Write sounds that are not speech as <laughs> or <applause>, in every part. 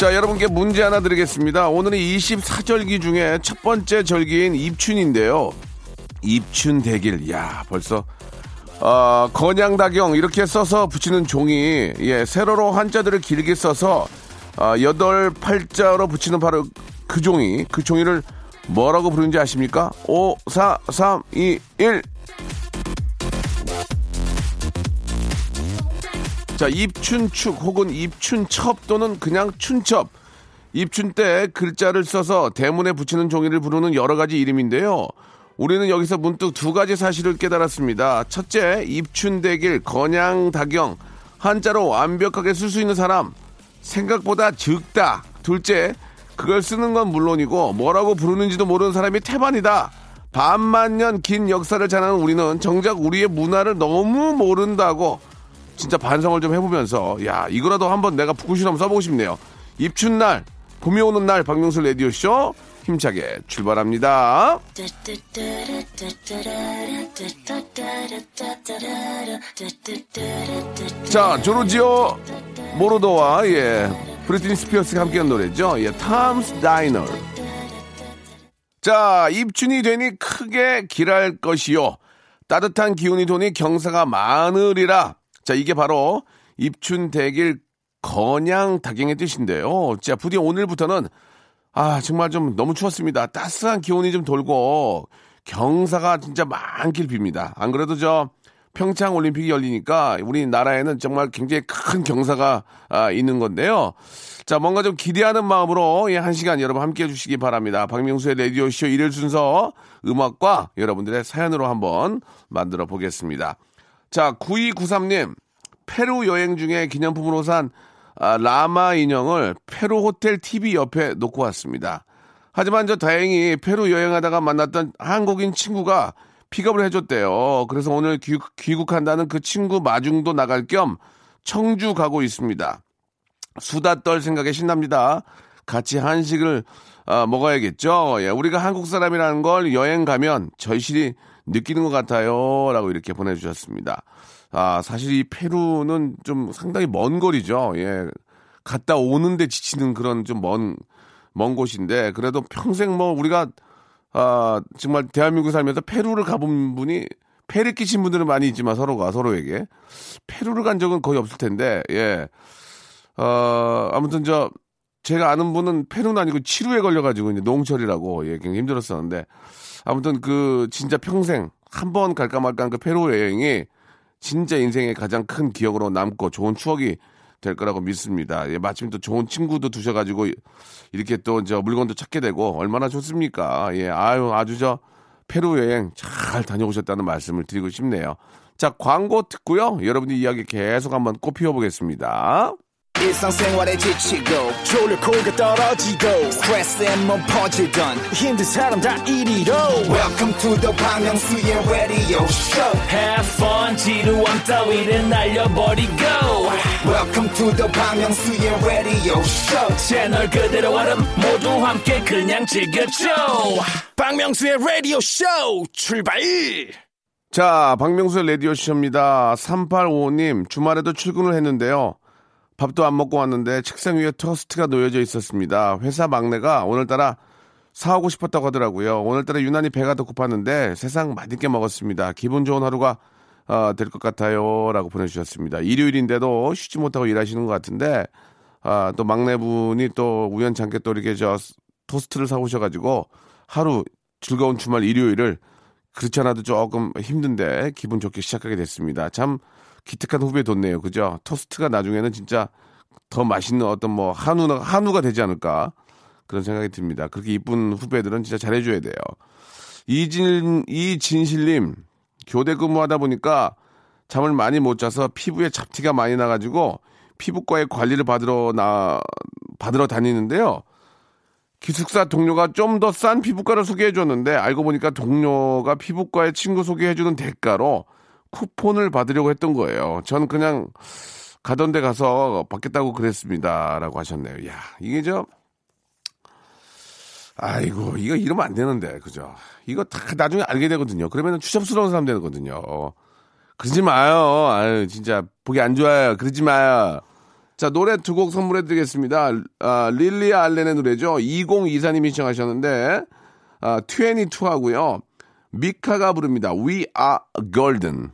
자 여러분께 문제 하나 드리겠습니다. 오늘이 24절기 중에 첫 번째 절기인 입춘인데요. 입춘 대길. 야 벌써 어, 건양다경 이렇게 써서 붙이는 종이 예, 세로로 한자들을 길게 써서 어, 여덟 팔자로 붙이는 바로 그 종이 그 종이를 뭐라고 부르는지 아십니까? 5, 4, 3, 2, 1 자, 입춘축 혹은 입춘첩 또는 그냥 춘첩. 입춘 때 글자를 써서 대문에 붙이는 종이를 부르는 여러 가지 이름인데요. 우리는 여기서 문득 두 가지 사실을 깨달았습니다. 첫째, 입춘대길, 건양다경, 한자로 완벽하게 쓸 수 있는 사람, 생각보다 적다. 둘째, 그걸 쓰는 건 물론이고, 뭐라고 부르는지도 모르는 사람이 태반이다. 반만년 긴 역사를 자랑하는 우리는 정작 우리의 문화를 너무 모른다고 진짜 반성을 좀 해보면서 야 이거라도 한번 내가 한번 써보고 싶네요. 입춘날 봄이 오는 날 박명수 라디오 쇼 힘차게 출발합니다. 자 조르지오 모로도와 예 브리트니 스피어스가 함께한 노래죠. 예 탐스 다이너. 자 입춘이 되니 크게 길할 것이요. 따뜻한 기운이 도니 경사가 많으리라. 자, 이게 바로 입춘 대길 건양 다경의 뜻인데요. 자, 부디 오늘부터는 아, 정말 좀 너무 추웠습니다. 따스한 기온이 좀 돌고 경사가 진짜 많길 빕니다. 안 그래도 저 평창 올림픽이 열리니까 우리나라에는 정말 굉장히 큰 경사가 아, 있는 건데요. 자, 뭔가 좀 기대하는 마음으로 예, 한 시간 여러분 함께 해주시기 바랍니다. 박명수의 라디오쇼 일일 순서 음악과 여러분들의 사연으로 한번 만들어 보겠습니다. 자, 9293님, 페루 여행 중에 기념품으로 산 아, 라마 인형을 페루 호텔 TV 옆에 놓고 왔습니다. 하지만 저 다행히 페루 여행하다가 만났던 한국인 친구가 픽업을 해줬대요. 그래서 오늘 귀국, 귀국한다는 그 친구 마중도 나갈 겸 청주 가고 있습니다. 수다 떨 생각에 신납니다. 같이 한식을 아, 먹어야겠죠. 예, 우리가 한국 사람이라는 걸 여행 가면 절실히 느끼는 것 같아요. 라고 이렇게 보내주셨습니다. 아, 사실 이 페루는 좀 상당히 먼 거리죠. 예. 갔다 오는데 지치는 그런 좀 먼, 먼 곳인데, 그래도 평생 뭐 우리가, 아, 정말 대한민국 살면서 페루를 가본 분이, 폐를 끼친 분들은 많이 있지만 서로가, 서로에게. 페루를 간 적은 거의 없을 텐데, 예. 어, 아무튼 저, 제가 아는 분은 페루는 아니고 치루에 걸려가지고 이제 농철이라고, 예, 굉장히 힘들었었는데, 아무튼 그 진짜 평생 한 번 갈까 말까 한 그 페루 여행이 진짜 인생의 가장 큰 기억으로 남고 좋은 추억이 될 거라고 믿습니다. 예, 마침 또 좋은 친구도 두셔가지고 이렇게 또저 물건도 찾게 되고 얼마나 좋습니까? 예, 아유 아주 저 페루 여행 잘 다녀오셨다는 말씀을 드리고 싶네요. 자 광고 듣고요. 여러분의 이야기 계속 한번 꽃 피워보겠습니다. 일상생활에 지치고, 졸려 코가 떨어지고, 스트레스에 몸 퍼지던, 힘든 사람 다 이리로. welcome to the Bang Myung-soo's radio show Have fun 지루함 따위를 날려버리고 welcome to the Bang Myung-soo's radio show 채널 그대로 얼음 모두 함께 그냥 즐겨줘 박명수의 라디오 쇼 출발. 자, 박명수의 라디오 쇼입니다. 3855님, 주말에도 출근을 했는데요. 밥도 안 먹고 왔는데 책상 위에 토스트가 놓여져 있었습니다. 회사 막내가 오늘따라 사오고 싶었다고 하더라고요. 오늘따라 유난히 배가 더 고팠는데 세상 맛있게 먹었습니다. 기분 좋은 하루가 어, 될것 같아요. 라고 보내주셨습니다. 일요일인데도 쉬지 못하고 일하시는 것 같은데 아, 또 막내분이 또 우연찮게 또 이렇게 저 토스트를 사오셔가지고 하루 즐거운 주말 일요일을 그렇지 않아도 조금 힘든데 기분 좋게 시작하게 됐습니다. 참 기특한 후배 뒀네요. 그죠? 토스트가 나중에는 진짜 더 맛있는 어떤 뭐 한우나 한우가 되지 않을까 그런 생각이 듭니다. 그렇게 이쁜 후배들은 진짜 잘해줘야 돼요. 이진 이진실님 교대 근무하다 보니까 잠을 많이 못 자서 피부에 잡티가 많이 나가지고 피부과에 관리를 받으러 나 받으러 다니는데요. 기숙사 동료가 좀 더 싼 피부과를 소개해 줬는데 알고 보니까 동료가 피부과에 친구 소개해 주는 대가로 쿠폰을 받으려고 했던 거예요. 전 그냥 가던 데 가서 받겠다고 그랬습니다. 라고 하셨네요. 야, 이게 저, 아이고, 이거 이러면 안 되는데, 그죠? 이거 다 나중에 알게 되거든요. 그러면 추접스러운 사람 되거든요. 그러지 마요. 아유, 진짜, 보기 안 좋아요. 그러지 마요. 자, 노래 두 곡 선물해 드리겠습니다. 아, 릴리아 알렌의 노래죠. 2024님이 신청하셨는데, 아, 22 하고요. 미카가 부릅니다. We are golden.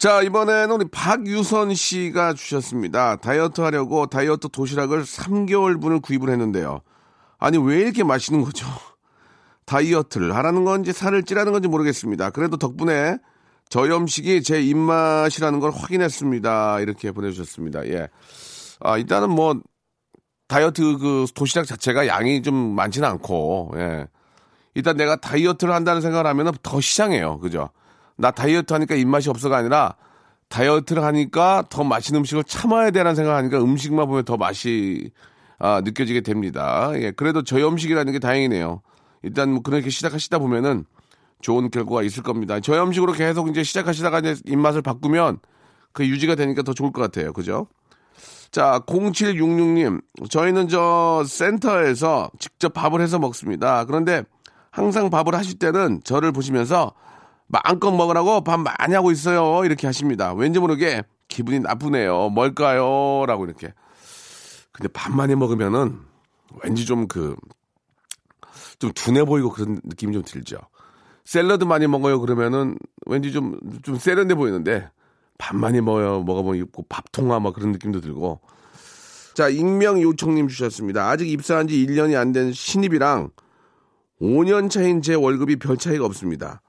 자, 이번에는 우리 박유선 씨가 주셨습니다. 다이어트 하려고 다이어트 도시락을 3개월분을 구입을 했는데요. 아니, 왜 이렇게 맛있는 거죠? <laughs> 다이어트를 하라는 건지 살을 찌라는 건지 모르겠습니다. 그래도 덕분에 저염식이 제 입맛이라는 걸 확인했습니다. 이렇게 보내주셨습니다. 예. 아, 일단은 뭐, 다이어트 그 도시락 자체가 양이 좀 많지는 않고, 예. 일단 내가 다이어트를 한다는 생각을 하면 더 시장해요. 그죠? 나 다이어트 하니까 입맛이 없어가 아니라 다이어트를 하니까 더 맛있는 음식을 참아야 되라는 생각하니까 음식만 보면 더 맛이 아, 느껴지게 됩니다. 예, 그래도 저염식이라는 게 다행이네요. 일단 뭐 그렇게 시작하시다 보면은 좋은 결과가 있을 겁니다. 저염식으로 계속 이제 시작하시다가 이제 입맛을 바꾸면 그 유지가 되니까 더 좋을 것 같아요. 그죠? 자, 0766님. 저희는 저 센터에서 직접 밥을 해서 먹습니다. 그런데 항상 밥을 하실 때는 저를 보시면서 마음껏 먹으라고 밥 많이 하고 있어요. 이렇게 하십니다. 왠지 모르게 기분이 나쁘네요. 뭘까요? 라고 이렇게. 근데 밥 많이 먹으면은 왠지 좀 그, 좀 둔해 보이고 그런 느낌이 좀 들죠. 샐러드 많이 먹어요. 그러면은 왠지 좀, 좀 세련돼 보이는데 밥 많이 먹어요. 먹어보면 있고 밥통화 막 그런 느낌도 들고. 자, 익명 요청님 주셨습니다. 아직 입사한 지 1년이 안 된 신입이랑 5년 차인 제 월급이 별 차이가 없습니다.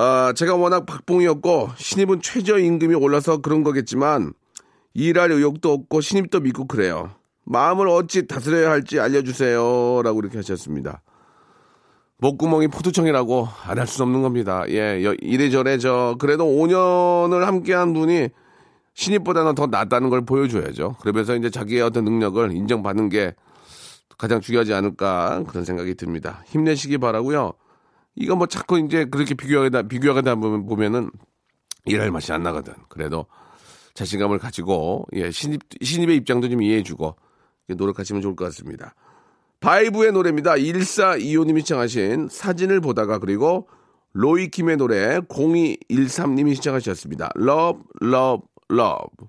아, 제가 워낙 박봉이었고 신입은 최저임금이 올라서 그런 거겠지만 일할 의욕도 없고 신입도 믿고 그래요. 마음을 어찌 다스려야 할지 알려주세요. 라고 이렇게 하셨습니다. 목구멍이 포도청이라고 안 할 수 없는 겁니다. 예, 이래저래 저, 그래도 5년을 함께 한 분이 신입보다는 더 낫다는 걸 보여줘야죠. 그러면서 이제 자기의 어떤 능력을 인정받는 게 가장 중요하지 않을까 그런 생각이 듭니다. 힘내시기 바라고요. 이거 뭐 자꾸 이제 그렇게 비교하다 비교하다 보면 보면은 일할 맛이 안 나거든. 그래도 자신감을 가지고 예 신입 신입의 입장도 좀 이해해주고 노력하시면 좋을 것 같습니다. 바이브의 노래입니다. 1425님이 시청하신 사진을 보다가 그리고 로이킴의 노래 0213님이 시청하셨습니다. Love, Love, Love.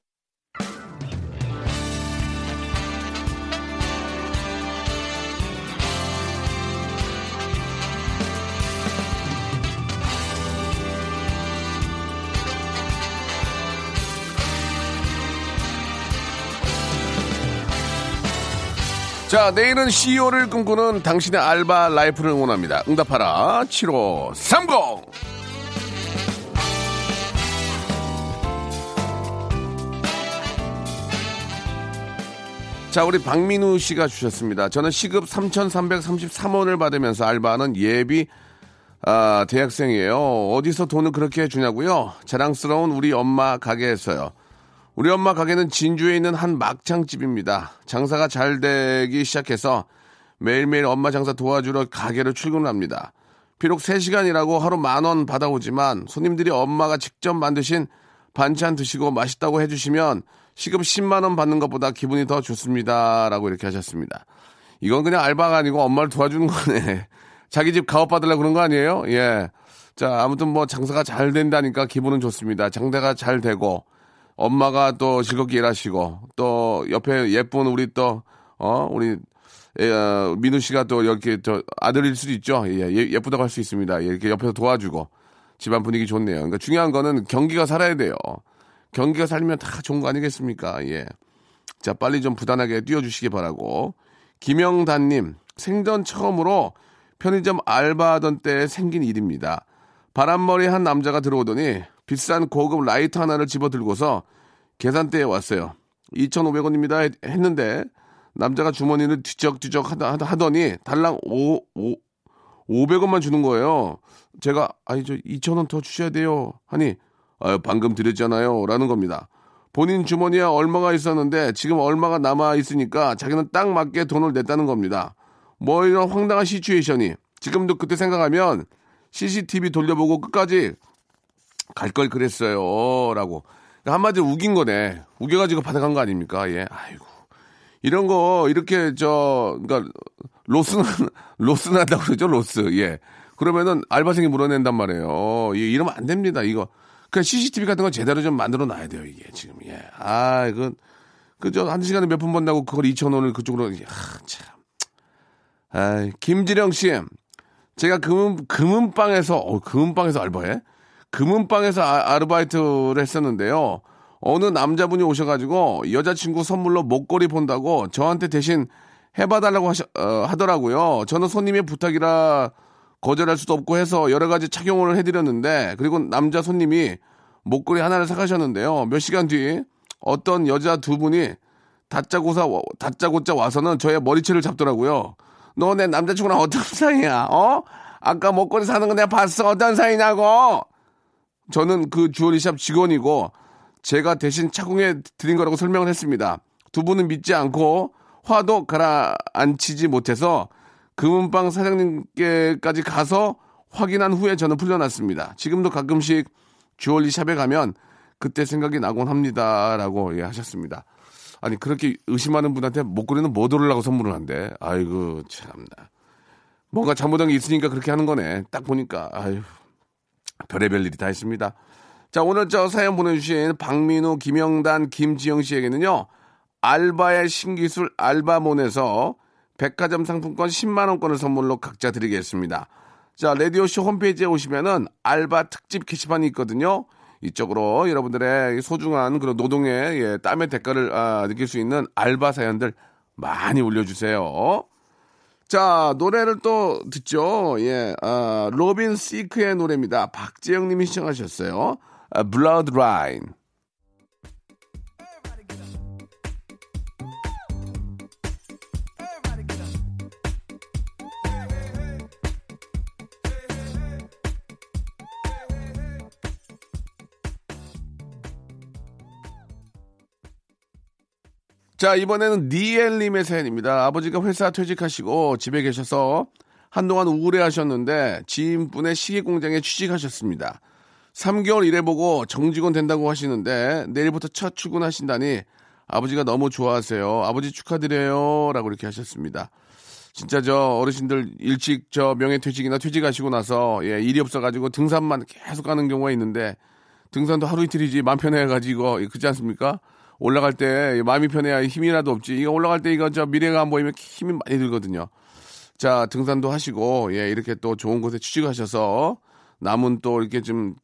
자, 내일은 CEO를 꿈꾸는 당신의 알바 라이프를 응원합니다. 응답하라 7530. 자, 우리 박민우 씨가 주셨습니다. 저는 시급 3,333원을 받으면서 알바하는 예비 아, 대학생이에요. 어디서 돈을 그렇게 주냐고요? 자랑스러운 우리 엄마 가게에서요. 우리 엄마 가게는 진주에 있는 한 막창집입니다. 장사가 잘 되기 시작해서 매일매일 엄마 장사 도와주러 가게를 출근합니다. 비록 3시간이라고 하루 만 원 받아오지만 손님들이 엄마가 직접 만드신 반찬 드시고 맛있다고 해주시면 시급 10만 원 받는 것보다 기분이 더 좋습니다 라고 이렇게 하셨습니다. 이건 그냥 알바가 아니고 엄마를 도와주는 거네. <laughs> 자기 집 가업 받으려고 그런 거 아니에요? 예. 자, 아무튼 뭐 장사가 잘 된다니까 기분은 좋습니다. 장사가 잘 되고 엄마가 또 즐겁게 일하시고 또 옆에 예쁜 우리 또 어, 우리 예, 어, 민우 씨가 또 이렇게 저 아들일 수도 있죠. 예, 예, 예쁘다고 할 수 있습니다. 예, 이렇게 옆에서 도와주고 집안 분위기 좋네요. 그러니까 중요한 거는 경기가 살아야 돼요. 경기가 살면 다 좋은 거 아니겠습니까? 예. 자, 빨리 좀 부단하게 뛰어주시기 바라고. 김영단님, 생전 처음으로 편의점 알바하던 때 생긴 일입니다. 바람머리 한 남자가 들어오더니 비싼 고급 라이터 하나를 집어 들고서 계산대에 왔어요. 2,500원입니다 했는데 남자가 주머니를 뒤적뒤적 하더니 달랑 5, 5, 500원만 주는 거예요. 제가 아니 저 2,000원 더 주셔야 돼요. 하니 아 방금 드렸잖아요. 라는 겁니다. 본인 주머니에 얼마가 있었는데 지금 얼마가 남아 있으니까 자기는 딱 맞게 돈을 냈다는 겁니다. 뭐 이런 황당한 시츄에이션이 지금도 그때 생각하면 CCTV 돌려보고 끝까지 갈 걸 그랬어요. 라고. 한마디로 우긴 거네. 우겨가지고 받아간 거 아닙니까? 예. 아이고. 이런 거, 이렇게, 저, 그니까, loss, <laughs> loss 난다고 그러죠? loss. 예. 그러면은 알바생이 물어낸단 말이에요. 예, 이러면 안 됩니다. 이거. 그냥 CCTV 같은 거 제대로 좀 만들어 놔야 돼요. 이게 지금. 예. 아, 이건, 그저 한 시간에 몇 분 번다고 그걸 2,000원을 그쪽으로. 아, 참. 아, 김지령 씨. 제가 금은, 금은방에서, 어, 금은방에서 알바해? 금은방에서 아, 아르바이트를 했었는데요. 어느 남자분이 오셔가지고 여자친구 선물로 목걸이 본다고 저한테 대신 해봐달라고 하셔, 어, 하더라고요. 저는 손님의 부탁이라 거절할 수도 없고 해서 여러 가지 착용을 해드렸는데 그리고 남자 손님이 목걸이 하나를 사가셨는데요. 몇 시간 뒤 어떤 여자 두 분이 다짜고사 다짜고짜 와서는 저의 머리채를 잡더라고요. 너 내 남자친구랑 어떤 <laughs> 사이야? 어? 아까 목걸이 사는 거 내가 봤어. 어떤 사이냐고? 저는 그 주얼리샵 직원이고 제가 대신 착용해 드린 거라고 설명을 했습니다. 두 분은 믿지 않고 화도 가라앉히지 못해서 금은방 사장님께까지 가서 확인한 후에 저는 풀려났습니다. 지금도 가끔씩 주얼리 샵에 가면 그때 생각이 나곤 합니다라고 예, 하셨습니다. 아니 그렇게 의심하는 분한테 목걸이는 뭐 들으려고 선물을 한대. 아이고 참나. 뭔가 잘못한 게 있으니까 그렇게 하는 거네. 딱 보니까 아유 별의별 일이 다 있습니다. 자 오늘 저 사연 보내주신 박민우, 김영단, 김지영 씨에게는요 알바의 신기술 알바몬에서 백화점 상품권 10만 원권을 선물로 각자 드리겠습니다. 자 라디오쇼 홈페이지에 오시면은 알바 특집 게시판이 있거든요. 이쪽으로 여러분들의 소중한 그런 노동의 예, 땀의 대가를 아, 느낄 수 있는 알바 사연들 많이 올려주세요. 자, 노래를 또 듣죠. 예, 아, 로빈 시크의 노래입니다. 박재영 님이 신청하셨어요. 아, Blurred Lines. 자, 이번에는 니엘님의 사연입니다. 아버지가 회사 퇴직하시고 집에 계셔서 한동안 우울해 하셨는데 지인분의 시계 공장에 취직하셨습니다. 3개월 일해보고 정직원 된다고 하시는데 내일부터 첫 출근하신다니 아버지가 너무 좋아하세요. 아버지 축하드려요. 라고 이렇게 하셨습니다. 진짜 저 어르신들 일찍 저 명예퇴직이나 퇴직하시고 나서 예, 일이 없어가지고 등산만 계속 가는 경우가 있는데 등산도 하루 이틀이지 맘 편해가지고 그렇지 않습니까? 올라갈 때 마음이 편해야 힘이라도 없지. 이거 올라갈 때 이거 저 미래가 안 보이면 힘이 많이 들거든요. 자, 등산도 하시고, 예, 이렇게 또 좋은 곳에 취직하셔서 남은 또 이렇게 좀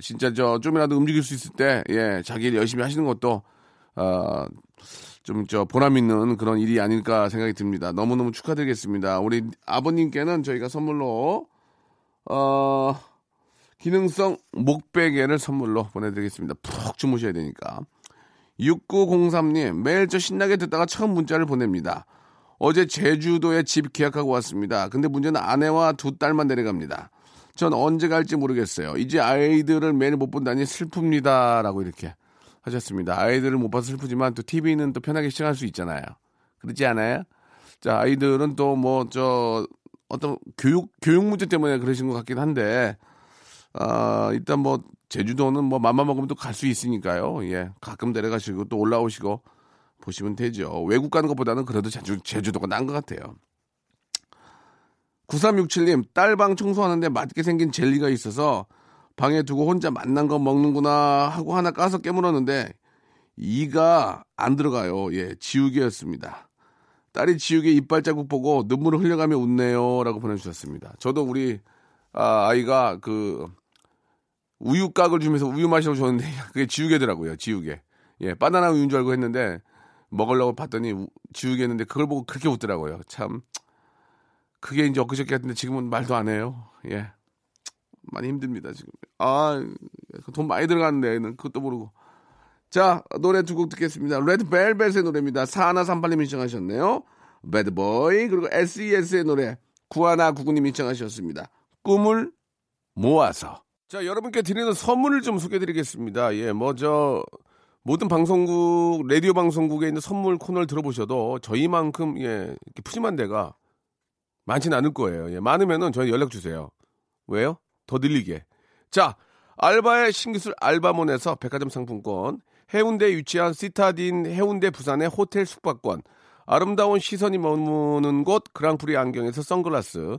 진짜 저 좀이라도 움직일 수 있을 때, 예, 자기 일 열심히 하시는 것도, 어, 좀 저 보람 있는 그런 일이 아닐까 생각이 듭니다. 너무너무 축하드리겠습니다. 우리 아버님께는 저희가 선물로, 어, 기능성 목베개를 선물로 보내드리겠습니다. 푹 주무셔야 되니까. 6903님, 매일 저 신나게 듣다가 처음 문자를 보냅니다. 어제 제주도에 집 계약하고 왔습니다. 근데 문제는 아내와 두 딸만 내려갑니다. 전 언제 갈지 모르겠어요. 이제 아이들을 매일 못 본다니 슬픕니다. 라고 이렇게 하셨습니다. 아이들을 못 봐서 슬프지만 또 TV는 또 편하게 시청할 수 있잖아요. 그렇지 않아요? 자, 아이들은 또 뭐, 저, 어떤 교육 교육 문제 때문에 그러신 것 같긴 한데 아 일단 뭐 제주도는 뭐 맘만 먹으면 또 갈 수 있으니까요. 예 가끔 내려가시고 또 올라오시고 보시면 되죠. 외국 가는 것보다는 그래도 제주 제주도가 나은 것 같아요. 9367님 딸방 청소하는데 맛있게 생긴 젤리가 있어서 방에 두고 혼자 맛난 거 먹는구나 하고 하나 까서 깨물었는데 이가 안 들어가요. 예, 지우개였습니다. 딸이 지우개 이빨 자국 보고 눈물을 흘려가며 웃네요 라고 보내주셨습니다. 저도 우리 아, 아이가 그 우유각을 주면서 우유 마시라고 줬는데 <laughs> 그게 지우개더라고요. 지우개. 예, 바나나 우유인 줄 알고 했는데 먹으려고 봤더니 우- 지우개였는데 그걸 보고 그렇게 웃더라고요. 참 그게 이제 엊그저께 같은데 지금은 말도 안 해요. 예. 많이 힘듭니다, 지금. 아, 돈 많이 들어갔는데, 그것도 모르고. 자, 노래 두 곡 듣겠습니다. 레드벨벳의 노래입니다. 사하나삼팔님이 신청하셨네요. 배드보이, 그리고 SES의 노래, 구하나 구구님이 신청하셨습니다. 꿈을 모아서. 자, 여러분께 드리는 선물을 좀 소개해 드리겠습니다. 예, 뭐, 저, 모든 방송국, 라디오 방송국에 있는 선물 코너를 들어보셔도 저희만큼, 예, 푸짐한 데가 많지는 않을 거예요. 예, 많으면은 저희 연락 주세요. 왜요? 더 늘리게. 자, 알바의 신기술 알바몬에서 백화점 상품권, 해운대에 위치한 시타딘 해운대 부산의 호텔 숙박권, 아름다운 시선이 머무는 곳 그랑프리 안경에서 선글라스,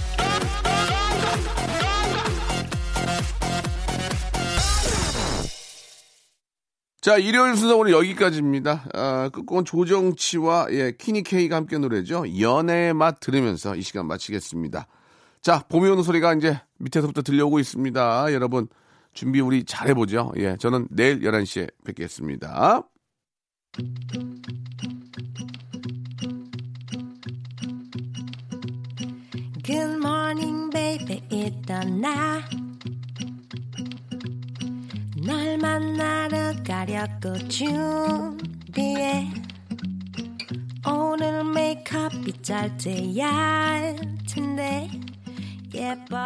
자, 일요일 순서 오늘 여기까지입니다. 아, 끝곡은 조정치와 예, 키니케이가 함께 노래죠. 연애의 맛 들으면서 이 시간 마치겠습니다. 자, 봄이 오는 소리가 이제 밑에서부터 들려오고 있습니다. 여러분, 준비 우리 잘해보죠. 예, 저는 내일 11시에 뵙겠습니다. Good morning. 널 만나러 가려고 준비해. 오늘 메이크업이 짧대야 할 텐데 예뻐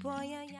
보여야.